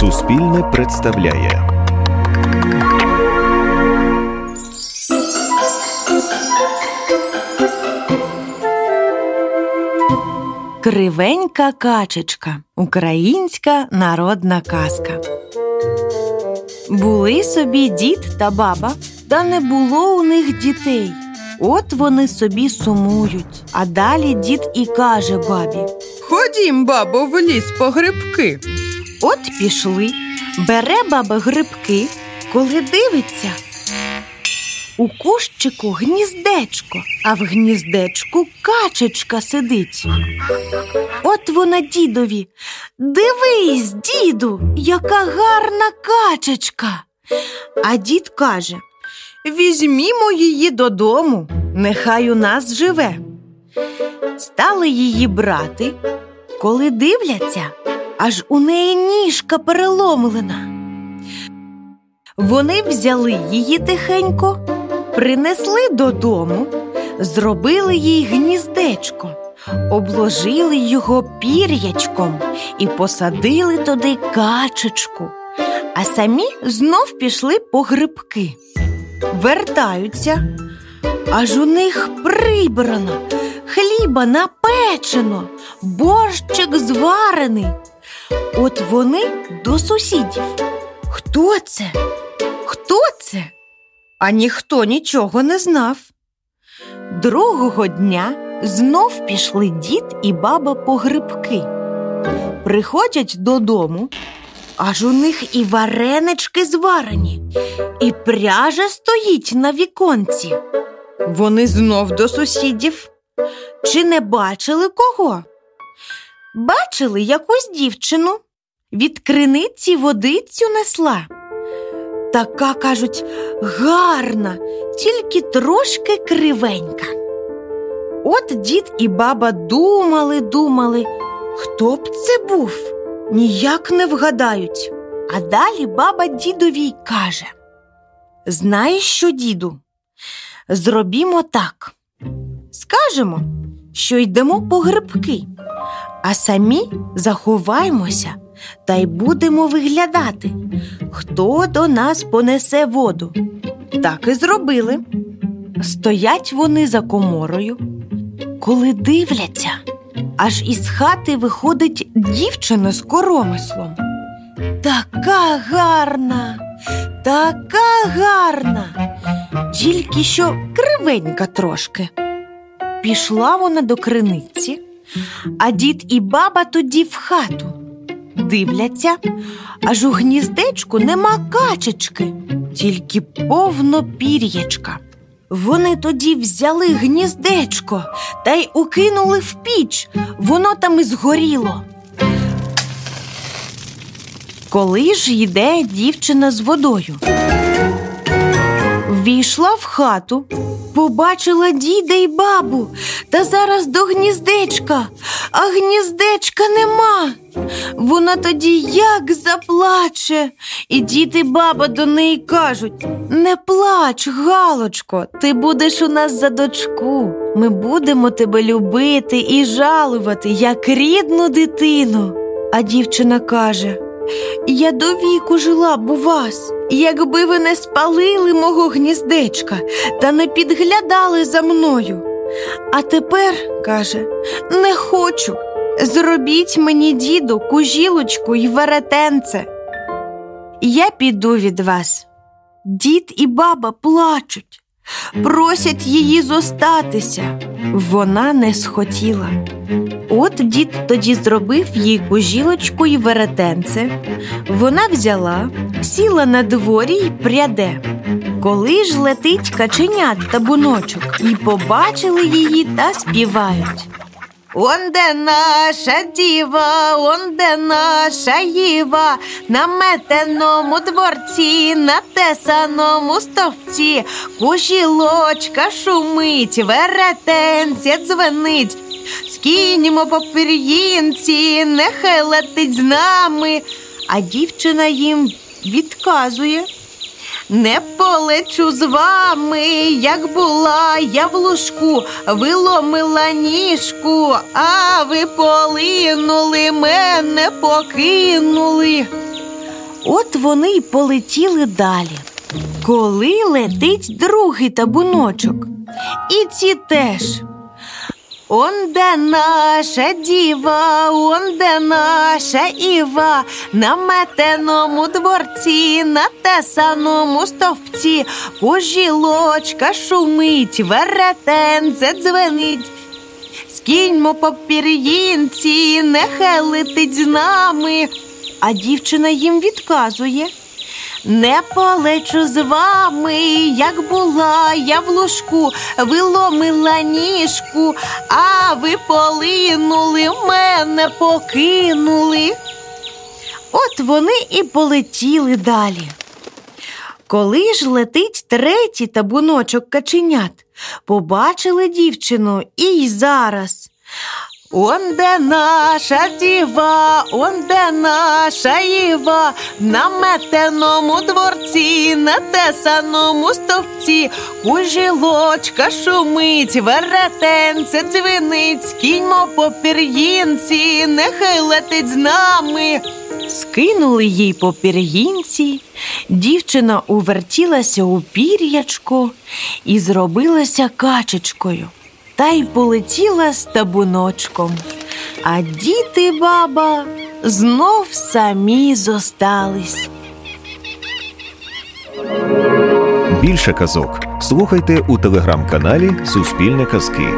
Суспільне представляє. Кривенька качечка. Українська народна казка. Були собі дід та баба, та не було у них дітей. От вони собі сумують. А далі дід і каже бабі: Ходім, бабо, в ліс по грибки. От пішли, бере баба грибки, коли дивиться. У кущику гніздечко, а в гніздечку качечка сидить. От вона дідові. Дивись, діду, яка гарна качечка. А дід каже: Візьмімо її додому, нехай у нас живе. Стали її брати, коли дивляться, аж у неї ніжка переломлена. Вони взяли її тихенько, принесли додому, зробили їй гніздечко, обложили його пір'ячком і посадили туди качечку, а самі знов пішли по грибки. Вертаються, аж у них прибрано, хліба напечено, борщик зварений. От вони до сусідів. Хто це? Хто це? А ніхто нічого не знав. Другого дня знов пішли дід і баба по грибки. Приходять додому, аж у них і варенички зварені, і пряжа стоїть на віконці. Вони знов до сусідів. Чи не бачили кого? Бачили якусь дівчину від криниці водицю несла. Така, кажуть, гарна, тільки трошки кривенька. От дід і баба думали, думали, хто б це був, ніяк не вгадають. А далі баба дідові й каже: Знаєш що, діду? Зробімо так. Скажемо, що йдемо по грибки, а самі заховаємося та й будемо виглядати, хто до нас понесе воду. Так і зробили. Стоять вони за коморою, коли дивляться, аж із хати виходить дівчина з коромислом. Така гарна, така гарна, тільки що кривенька трошки. Пішла вона до криниці, а дід і баба тоді в хату. Дивляться, аж у гніздечку нема качечки, тільки повно пір'ячка. Вони тоді взяли гніздечко та й укинули в піч, воно там і згоріло. Коли ж йде дівчина з водою? Війшла в хату, побачила діда й бабу, та зараз до гніздечка, а гніздечка нема. Вона тоді як заплаче, і дід і баба до неї кажуть: Не плач, Галочко, ти будеш у нас за дочку. Ми будемо тебе любити і жалувати, як рідну дитину. А дівчина каже: Я до віку жила б у вас. Якби ви не спалили мого гніздечка та не підглядали за мною. А тепер, каже, не хочу. Зробіть мені, діду, кужілочку й веретенце. Я піду від вас. Дід і баба плачуть, просять її зостатися. Вона не схотіла. От дід тоді зробив їй кужілочку й веретенце. Вона взяла, сіла на дворі й пряде. Коли ж летить каченят та буночок, і побачили її та співають. Он де наша діва, он де наша їва, на метеному дворці, на тесаному стовпці, кужілочка шумить, веретенця дзвенить, скіньмо по пір'їнці, нехай летить з нами. А дівчина їм відказує. Не полечу з вами, як була я в лужку, виломила ніжку, а ви полинули, мене покинули. От вони й полетіли далі. Коли летить другий табуночок, і ці теж. Он де наша діва, он де наша Іва, на метеному дворці, на тесаному стовпці, пожілочка шумить, веретенце дзвенить. Скіньмо по пір'їнці, нехай летить з нами. А дівчина їм відказує. Не полечу з вами, як була я в лужку, виломила ніжку, а ви полинули, мене покинули. От вони і полетіли далі. Коли ж летить третій табуночок каченят, побачили дівчину і зараз. Он де наша діва, он де наша Іва, на метеному дворці, на тесаному стовпці, кужілочка шумить, веретенце дзвенить, кіньмо по пір'їнці, нехай летить з нами. Скинули їй по пір'їнці, дівчина увертілася у пір'ячко і зробилася качечкою та й полетіла з табуночком. А діти баба знов самі зостались. Більше казок слухайте у телеграм-каналі Суспільне Казки.